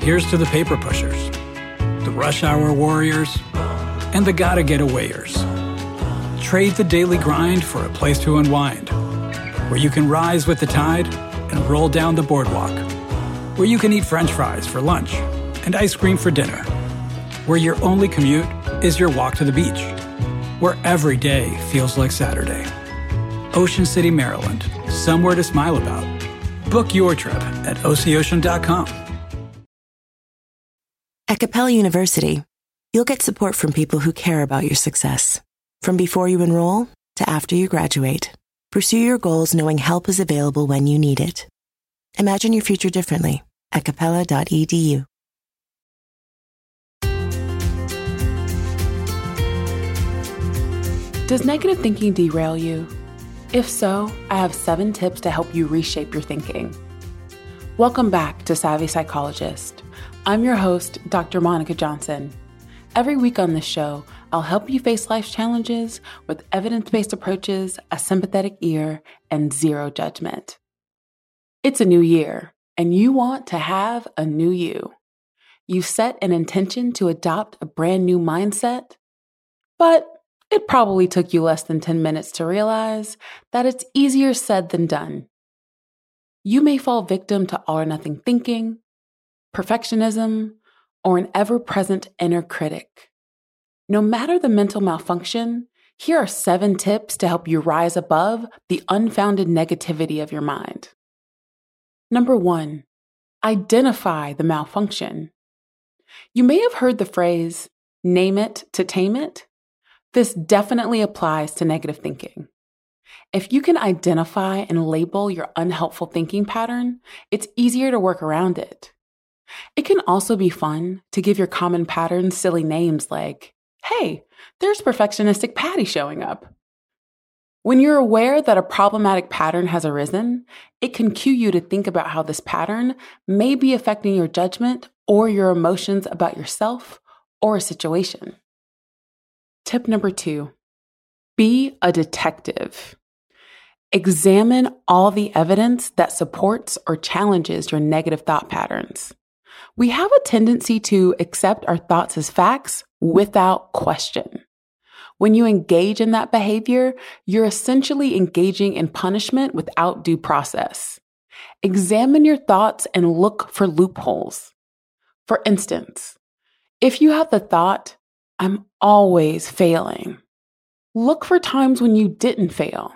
Here's to the paper pushers, the rush hour warriors, and the gotta get awayers. Trade the daily grind for a place to unwind, where you can rise with the tide and roll down the boardwalk, where you can eat french fries for lunch and ice cream for dinner, where your only commute is your walk to the beach, where every day feels like Saturday. Ocean City, Maryland, somewhere to smile about. Book your trip at OCOcean.com. At Capella University, you'll get support from people who care about your success. From before you enroll to after you graduate, pursue your goals knowing help is available when you need it. Imagine your future differently at capella.edu. Does negative thinking derail you? If so, I have seven tips to help you reshape your thinking. Welcome back to Savvy Psychologist. I'm your host, Dr. Monica Johnson. Every week on this show, I'll help you face life's challenges with evidence based approaches, a sympathetic ear, and zero judgment. It's a new year, and you want to have a new you. You set an intention to adopt a brand new mindset, but it probably took you less than 10 minutes to realize that it's easier said than done. You may fall victim to all or nothing thinking, perfectionism, or an ever present inner critic. No matter the mental malfunction, here are seven tips to help you rise above the unfounded negativity of your mind. Number one, identify the malfunction. You may have heard the phrase, name it to tame it. This definitely applies to negative thinking. If you can identify and label your unhelpful thinking pattern, it's easier to work around it. It can also be fun to give your common patterns silly names like, hey, there's perfectionistic Patty showing up. When you're aware that a problematic pattern has arisen, it can cue you to think about how this pattern may be affecting your judgment or your emotions about yourself or a situation. Tip number two be a detective. Examine all the evidence that supports or challenges your negative thought patterns. We have a tendency to accept our thoughts as facts without question. When you engage in that behavior, you're essentially engaging in punishment without due process. Examine your thoughts and look for loopholes. For instance, if you have the thought, I'm always failing. Look for times when you didn't fail.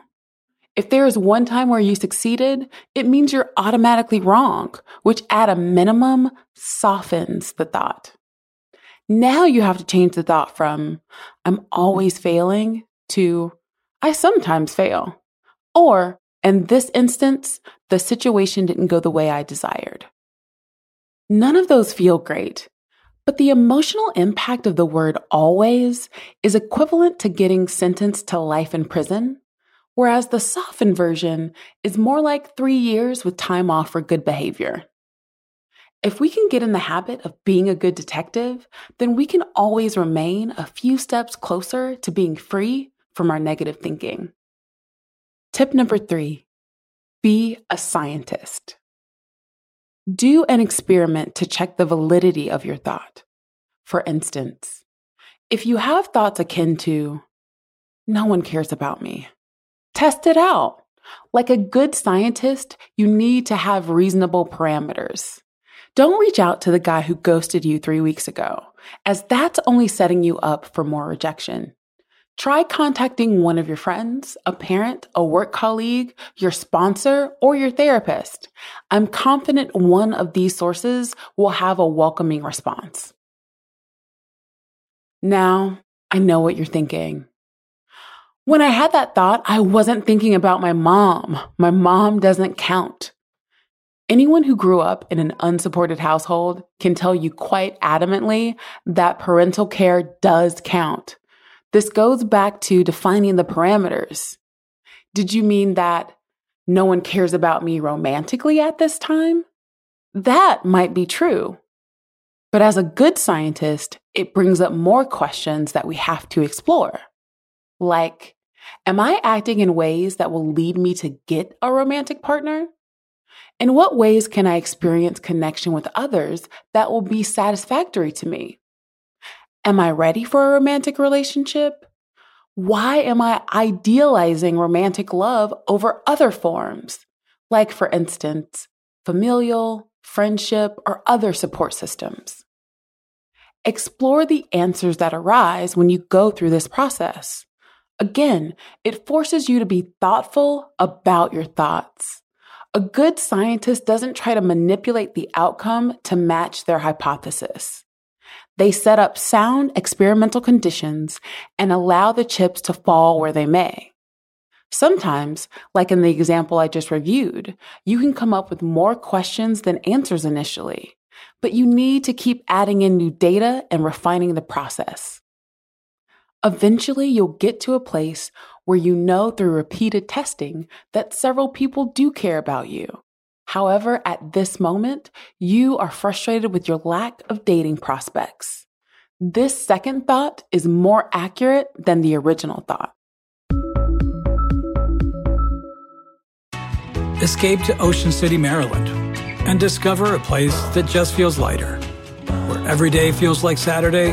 If there is one time where you succeeded, it means you're automatically wrong, which at a minimum softens the thought. Now you have to change the thought from, I'm always failing to, I sometimes fail. Or, in this instance, the situation didn't go the way I desired. None of those feel great, but the emotional impact of the word always is equivalent to getting sentenced to life in prison, whereas the softened version is more like three years with time off for good behavior. If we can get in the habit of being a good detective, then we can always remain a few steps closer to being free from our negative thinking. Tip number three be a scientist. Do an experiment to check the validity of your thought. For instance, if you have thoughts akin to, no one cares about me, test it out. Like a good scientist, you need to have reasonable parameters. Don't reach out to the guy who ghosted you three weeks ago, as that's only setting you up for more rejection. Try contacting one of your friends, a parent, a work colleague, your sponsor, or your therapist. I'm confident one of these sources will have a welcoming response. Now, I know what you're thinking. When I had that thought, I wasn't thinking about my mom. My mom doesn't count. Anyone who grew up in an unsupported household can tell you quite adamantly that parental care does count. This goes back to defining the parameters. Did you mean that no one cares about me romantically at this time? That might be true. But as a good scientist, it brings up more questions that we have to explore. Like, am I acting in ways that will lead me to get a romantic partner? In what ways can I experience connection with others that will be satisfactory to me? Am I ready for a romantic relationship? Why am I idealizing romantic love over other forms? Like, for instance, familial, friendship, or other support systems. Explore the answers that arise when you go through this process. Again, it forces you to be thoughtful about your thoughts. A good scientist doesn't try to manipulate the outcome to match their hypothesis. They set up sound experimental conditions and allow the chips to fall where they may. Sometimes, like in the example I just reviewed, you can come up with more questions than answers initially, but you need to keep adding in new data and refining the process. Eventually, you'll get to a place where you know through repeated testing that several people do care about you. However, at this moment, you are frustrated with your lack of dating prospects. This second thought is more accurate than the original thought. Escape to Ocean City, Maryland, and discover a place that just feels lighter, where every day feels like Saturday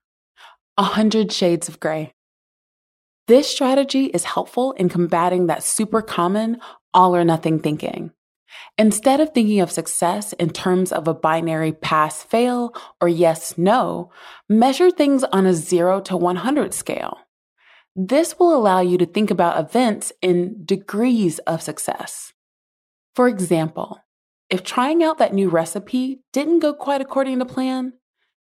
A hundred shades of gray. This strategy is helpful in combating that super common all or nothing thinking. Instead of thinking of success in terms of a binary pass fail or yes no, measure things on a 0 to 100 scale. This will allow you to think about events in degrees of success. For example, if trying out that new recipe didn't go quite according to plan,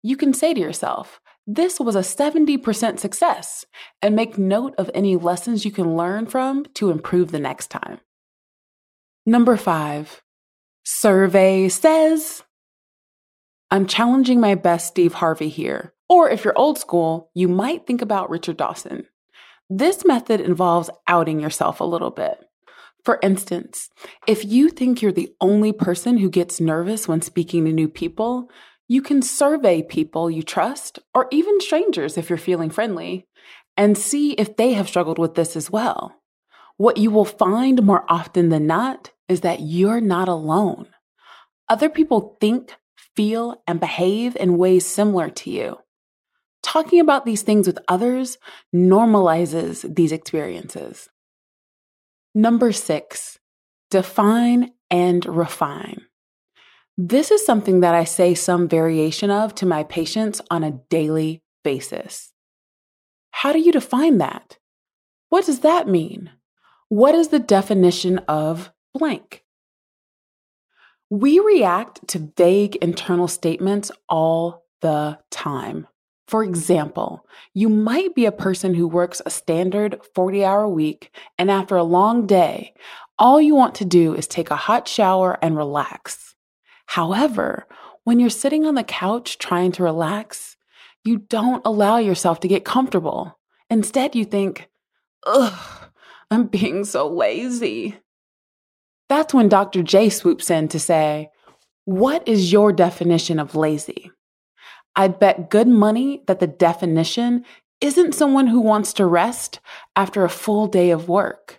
you can say to yourself, this was a 70% success, and make note of any lessons you can learn from to improve the next time. Number five, survey says. I'm challenging my best Steve Harvey here. Or if you're old school, you might think about Richard Dawson. This method involves outing yourself a little bit. For instance, if you think you're the only person who gets nervous when speaking to new people, you can survey people you trust, or even strangers if you're feeling friendly, and see if they have struggled with this as well. What you will find more often than not is that you're not alone. Other people think, feel, and behave in ways similar to you. Talking about these things with others normalizes these experiences. Number six, define and refine. This is something that I say some variation of to my patients on a daily basis. How do you define that? What does that mean? What is the definition of blank? We react to vague internal statements all the time. For example, you might be a person who works a standard 40 hour week, and after a long day, all you want to do is take a hot shower and relax. However, when you're sitting on the couch trying to relax, you don't allow yourself to get comfortable. Instead, you think, ugh, I'm being so lazy. That's when Dr. J swoops in to say, What is your definition of lazy? I'd bet good money that the definition isn't someone who wants to rest after a full day of work.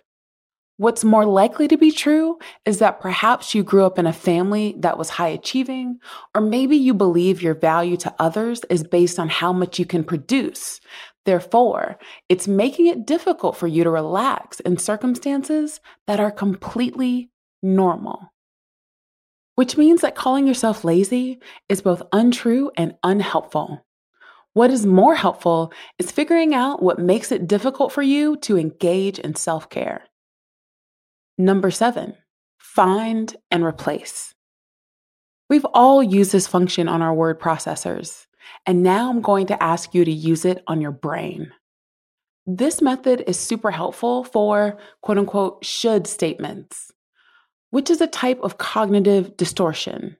What's more likely to be true is that perhaps you grew up in a family that was high achieving, or maybe you believe your value to others is based on how much you can produce. Therefore, it's making it difficult for you to relax in circumstances that are completely normal. Which means that calling yourself lazy is both untrue and unhelpful. What is more helpful is figuring out what makes it difficult for you to engage in self care. Number seven, find and replace. We've all used this function on our word processors, and now I'm going to ask you to use it on your brain. This method is super helpful for quote unquote should statements, which is a type of cognitive distortion.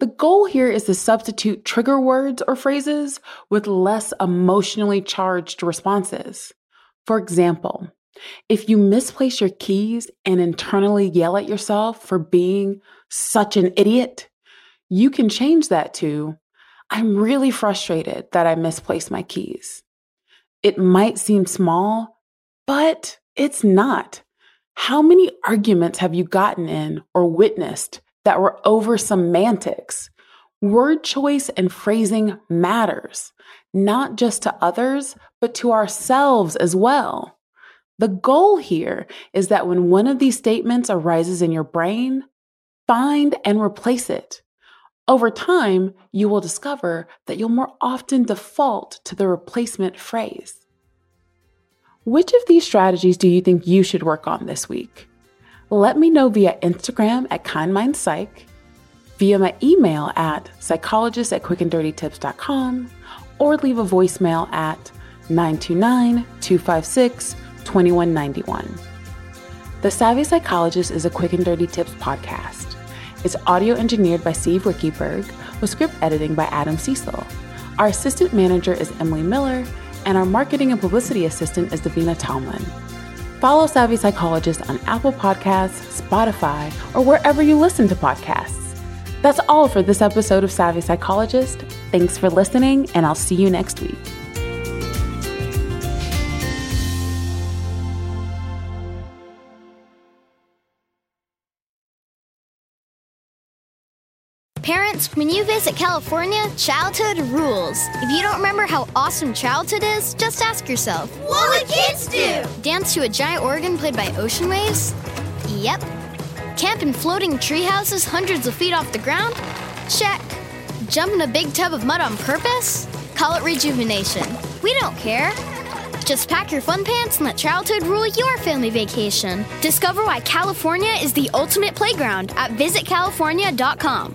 The goal here is to substitute trigger words or phrases with less emotionally charged responses. For example, if you misplace your keys and internally yell at yourself for being such an idiot, you can change that to, I'm really frustrated that I misplaced my keys. It might seem small, but it's not. How many arguments have you gotten in or witnessed that were over semantics? Word choice and phrasing matters, not just to others, but to ourselves as well. The goal here is that when one of these statements arises in your brain, find and replace it. Over time, you will discover that you'll more often default to the replacement phrase. Which of these strategies do you think you should work on this week? Let me know via Instagram at KindMindPsych, via my email at psychologist at quickanddirtytips.com, or leave a voicemail at 929 256 2191. The Savvy Psychologist is a quick and dirty tips podcast. It's audio engineered by Steve Riekeberg with script editing by Adam Cecil. Our assistant manager is Emily Miller, and our marketing and publicity assistant is Davina Tomlin. Follow Savvy Psychologist on Apple Podcasts, Spotify, or wherever you listen to podcasts. That's all for this episode of Savvy Psychologist. Thanks for listening, and I'll see you next week. Parents, when you visit California, childhood rules. If you don't remember how awesome childhood is, just ask yourself What would kids do? Dance to a giant organ played by ocean waves? Yep. Camp in floating tree houses hundreds of feet off the ground? Check. Jump in a big tub of mud on purpose? Call it rejuvenation. We don't care. Just pack your fun pants and let childhood rule your family vacation. Discover why California is the ultimate playground at visitcalifornia.com.